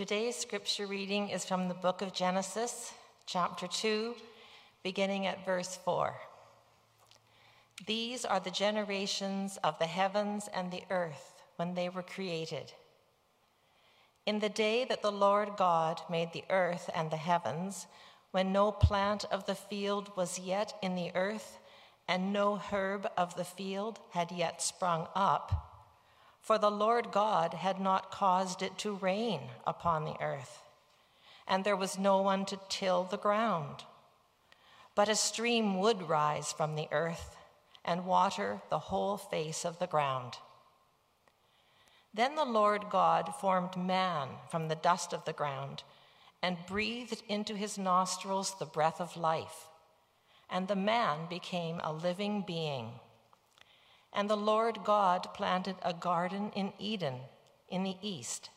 Today's scripture reading is from the book of Genesis, chapter 2, beginning at verse 4. These are the generations of the heavens and the earth when they were created. In the day that the Lord God made the earth and the heavens, when no plant of the field was yet in the earth, and no herb of the field had yet sprung up, for the Lord God had not caused it to rain upon the earth, and there was no one to till the ground. But a stream would rise from the earth and water the whole face of the ground. Then the Lord God formed man from the dust of the ground and breathed into his nostrils the breath of life, and the man became a living being. And the Lord God planted a garden in Eden in the east,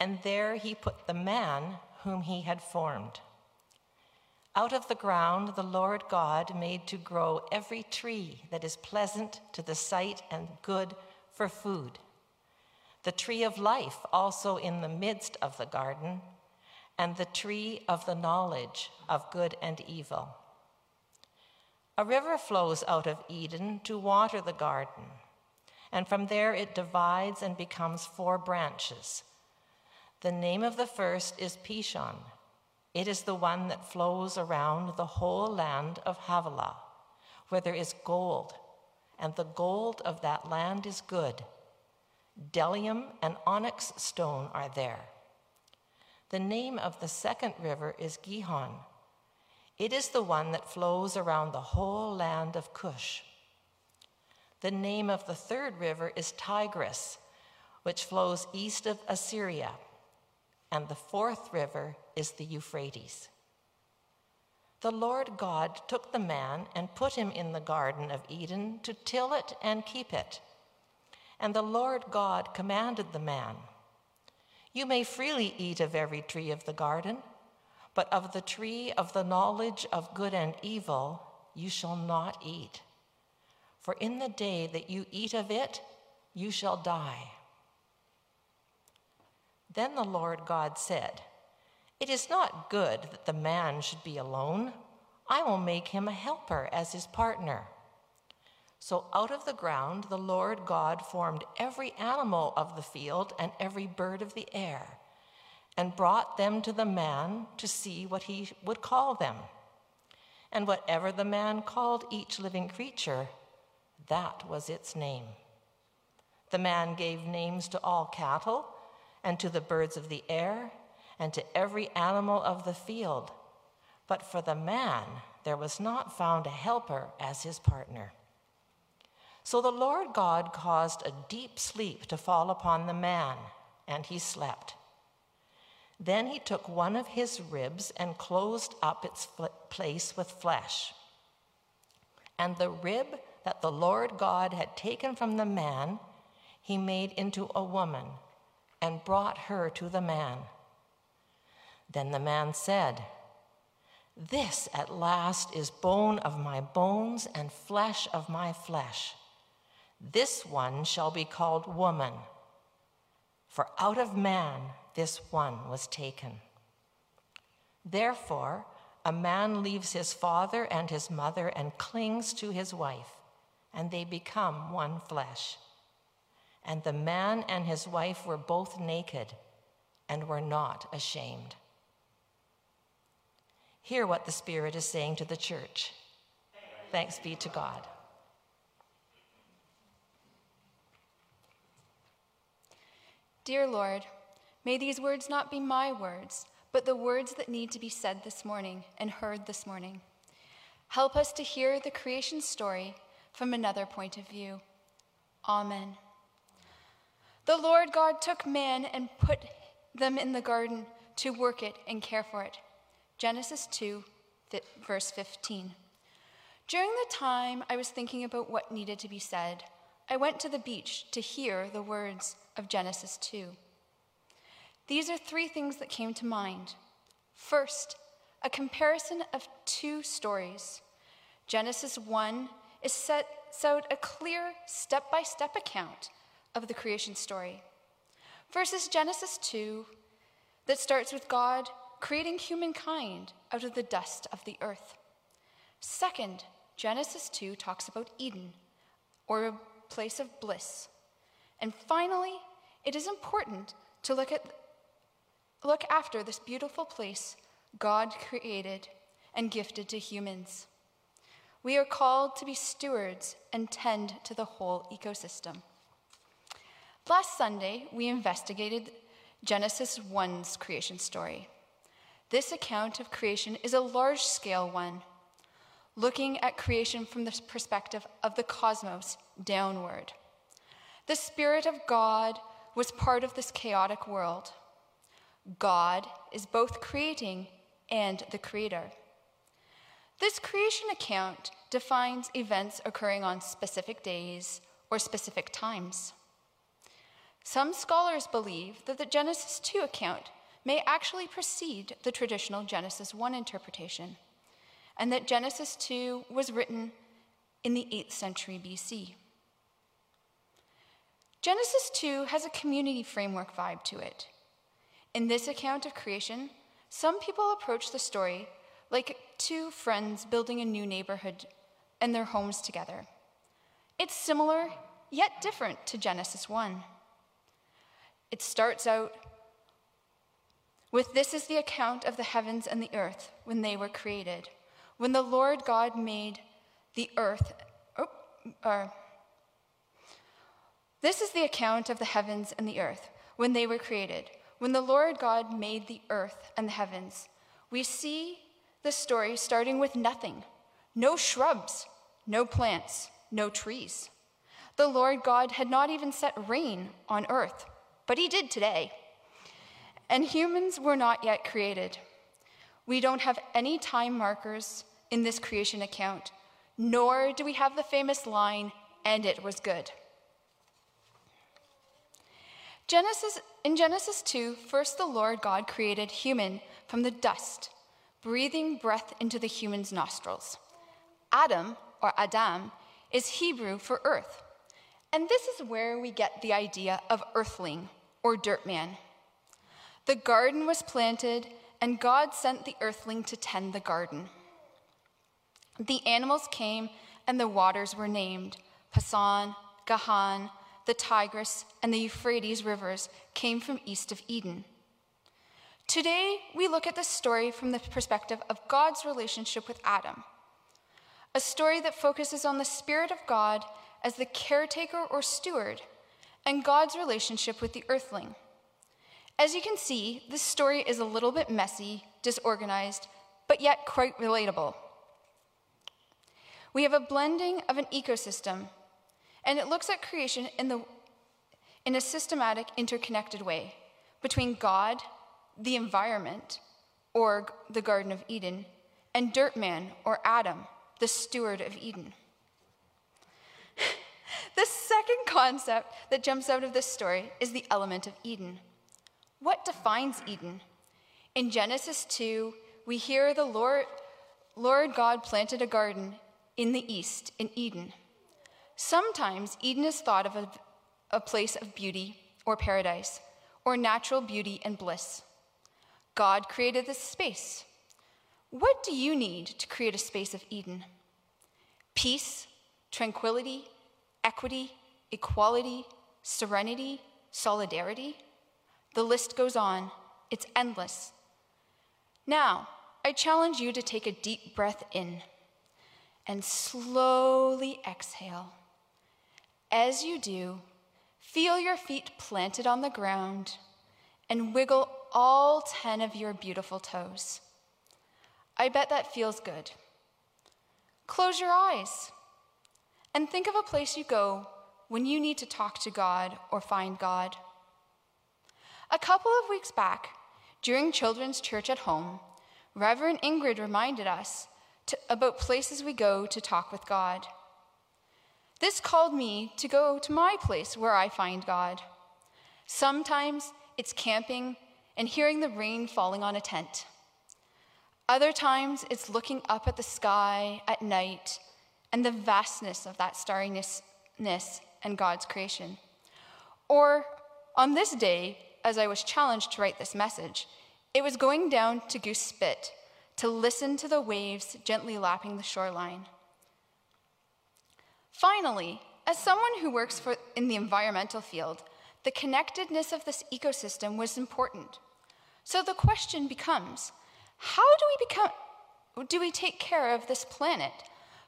and there he put the man whom he had formed. Out of the ground the Lord God made to grow every tree that is pleasant to the sight and good for food. The tree of life also in the midst of the garden, and the tree of the knowledge of good and evil. A river flows out of Eden to water the garden, and from there it divides and becomes four branches. The name of the first is Pishon. It is the one that flows around the whole land of Havilah, where there is gold, and the gold of that land is good. Bdellium and onyx stone are there. The name of the second river is Gihon. It is the one that flows around the whole land of Cush. The name of the third river is Tigris, which flows east of Assyria. And the fourth river is the Euphrates. The Lord God took the man and put him in the Garden of Eden to till it and keep it. And the Lord God commanded the man, You may freely eat of every tree of the garden but of the tree of the knowledge of good and evil you shall not eat. For in the day that you eat of it, you shall die. Then the Lord God said, It is not good that the man should be alone. I will make him a helper as his partner. So out of the ground the Lord God formed every animal of the field and every bird of the air and brought them to the man to see what he would call them. And whatever the man called each living creature, that was its name. The man gave names to all cattle, and to the birds of the air, and to every animal of the field. But for the man, there was not found a helper as his partner. So the Lord God caused a deep sleep to fall upon the man, and he slept. Then he took one of his ribs and closed up its place with flesh. And the rib that the Lord God had taken from the man, he made into a woman and brought her to the man. Then the man said, This at last is bone of my bones and flesh of my flesh. This one shall be called woman, for out of man this one was taken. Therefore, a man leaves his father and his mother and clings to his wife, and they become one flesh. And the man and his wife were both naked and were not ashamed. Hear what the Spirit is saying to the church. Thanks be to God. Dear Lord, May these words not be my words, but the words that need to be said this morning and heard this morning. Help us to hear the creation story from another point of view. Amen. The Lord God took man and put them in the garden to work it and care for it. Genesis 2, verse 15. During the time I was thinking about what needed to be said, I went to the beach to hear the words of Genesis 2. These are three things that came to mind. First, a comparison of two stories. Genesis 1 is sets out a clear step by step account of the creation story, versus Genesis 2, that starts with God creating humankind out of the dust of the earth. Second, Genesis 2 talks about Eden, or a place of bliss. And finally, it is important to look at look after this beautiful place God created and gifted to humans. We are called to be stewards and tend to the whole ecosystem. Last Sunday, we investigated Genesis 1's creation story. This account of creation is a large scale one, looking at creation from the perspective of the cosmos downward. The Spirit of God was part of this chaotic world. God is both creating and the creator. This creation account defines events occurring on specific days or specific times. Some scholars believe that the Genesis 2 account may actually precede the traditional Genesis 1 interpretation, and that Genesis 2 was written in the 8th century BC. Genesis 2 has a community framework vibe to it. In this account of creation, some people approach the story like two friends building a new neighborhood and their homes together. It's similar, yet different to Genesis 1. It starts out with this is the account of the heavens and the earth when they were created. When the Lord God made the earth, oh, uh, this is the account of the heavens and the earth when they were created. When the Lord God made the earth and the heavens, we see the story starting with nothing no shrubs, no plants, no trees. The Lord God had not even set rain on earth but he did today. And humans were not yet created. We don't have any time markers in this creation account, nor do we have the famous line, and it was good. Genesis, in Genesis 2, first the Lord God created human from the dust, breathing breath into the human's nostrils. Adam, or Adam, is Hebrew for earth. And this is where we get the idea of earthling or dirt man. The garden was planted, and God sent the earthling to tend the garden. The animals came, and the waters were named. Pison, Gahan, the Tigris, and the Euphrates rivers came from east of Eden. Today, we look at this story from the perspective of God's relationship with Adam, a story that focuses on the Spirit of God as the caretaker or steward and God's relationship with the earthling. As you can see, this story is a little bit messy, disorganized, but yet quite relatable. We have a blending of an ecosystem, and it looks at creation in, the, in a systematic, interconnected way between God, the environment, or the Garden of Eden, and Dirt Man, or Adam, the steward of Eden. The second concept that jumps out of this story is the element of Eden. What defines Eden? In Genesis 2, we hear the Lord, Lord God planted a garden in the east, in Eden. Sometimes Eden is thought of as a place of beauty or paradise, or natural beauty and bliss. God created this space. What do you need to create a space of Eden? Peace, tranquility, equity, equality, serenity, solidarity. The list goes on, it's endless. Now, I challenge you to take a deep breath in and slowly exhale. As you do, feel your feet planted on the ground and wiggle all 10 of your beautiful toes. I bet that feels good. Close your eyes and think of a place you go when you need to talk to God or find God. A couple of weeks back, during Children's Church at Home, Reverend Ingrid reminded us to, about places we go to talk with God. This called me to go to my place where I find God. Sometimes it's camping and hearing the rain falling on a tent. Other times it's looking up at the sky at night and the vastness of that starriness and God's creation. Or on this day, as I was challenged to write this message, it was going down to Goose Spit to listen to the waves gently lapping the shoreline. Finally, as someone who works for, in the environmental field, the connectedness of this ecosystem was important. So the question becomes how do we become do we take care of this planet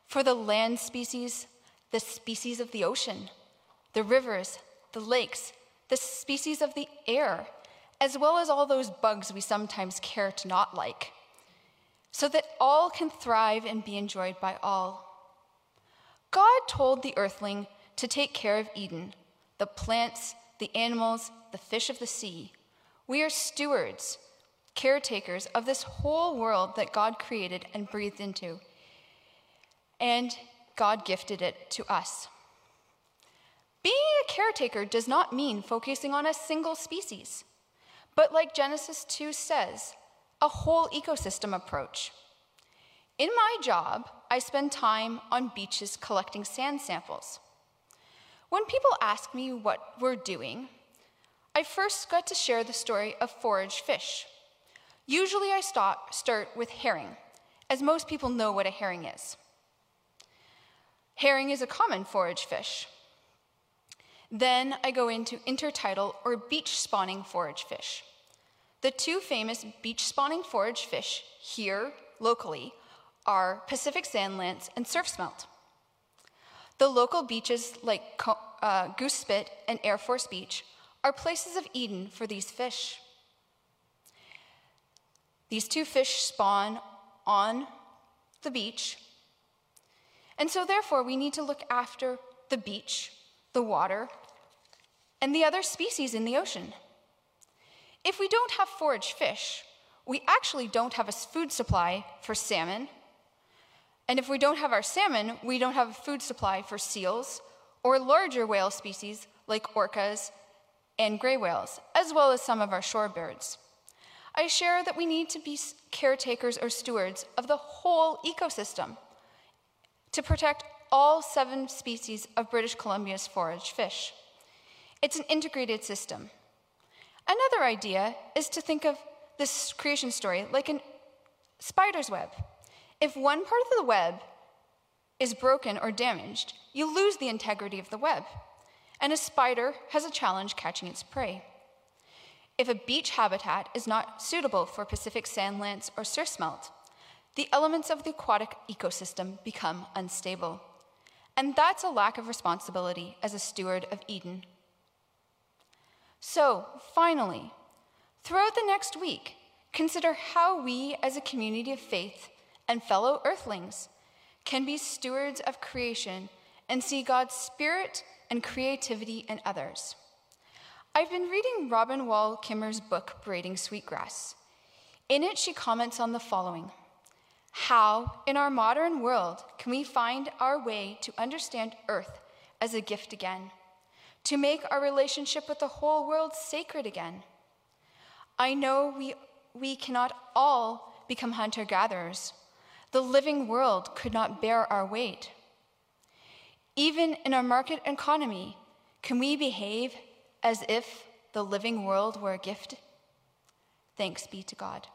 for the land species, the species of the ocean, the rivers, the lakes, the species of the air, as well as all those bugs we sometimes care to not like, so that all can thrive and be enjoyed by all. God told the earthling to take care of Eden, the plants, the animals, the fish of the sea. We are stewards caretakers of this whole world that God created and breathed into. And God gifted it to us. Being a caretaker does not mean focusing on a single species, but like Genesis 2 says, a whole ecosystem approach. In my job, I spend time on beaches collecting sand samples. When people ask me what we're doing, I first got to share the story of forage fish. Usually I start, with herring, as most people know what a herring is. Herring is a common forage fish. Then I go into intertidal or beach spawning forage fish. The two famous beach spawning forage fish here locally are Pacific sand lance and surf smelt. The local beaches like uh, Goose Spit and Air Force Beach are places of Eden for these fish. These two fish spawn on the beach. And so, therefore, we need to look after the beach, the water, and the other species in the ocean. If we don't have forage fish, we actually don't have a food supply for salmon. And if we don't have our salmon, we don't have a food supply for seals or larger whale species like orcas and gray whales, as well as some of our shorebirds. I share that we need to be caretakers or stewards of the whole ecosystem to protect all seven species of British Columbia's forage fish. It's an integrated system. Another idea is to think of this creation story like a spider's web. If one part of the web is broken or damaged, you lose the integrity of the web, and a spider has a challenge catching its prey. If a beach habitat is not suitable for Pacific sand lance or surf smelt, the elements of the aquatic ecosystem become unstable. And that's a lack of responsibility as a steward of Eden. So, finally, throughout the next week, consider how we as a community of faith and fellow earthlings can be stewards of creation and see God's spirit and creativity in others. I've been reading Robin Wall Kimmerer's book, Braiding Sweetgrass. In it, she comments on the following How, in our modern world, can we find our way to understand Earth as a gift again, to make our relationship with the whole world sacred again? I know we, we cannot all become hunter gatherers. The living world could not bear our weight. Even in our market economy, can we behave as if the living world were a gift? Thanks be to God.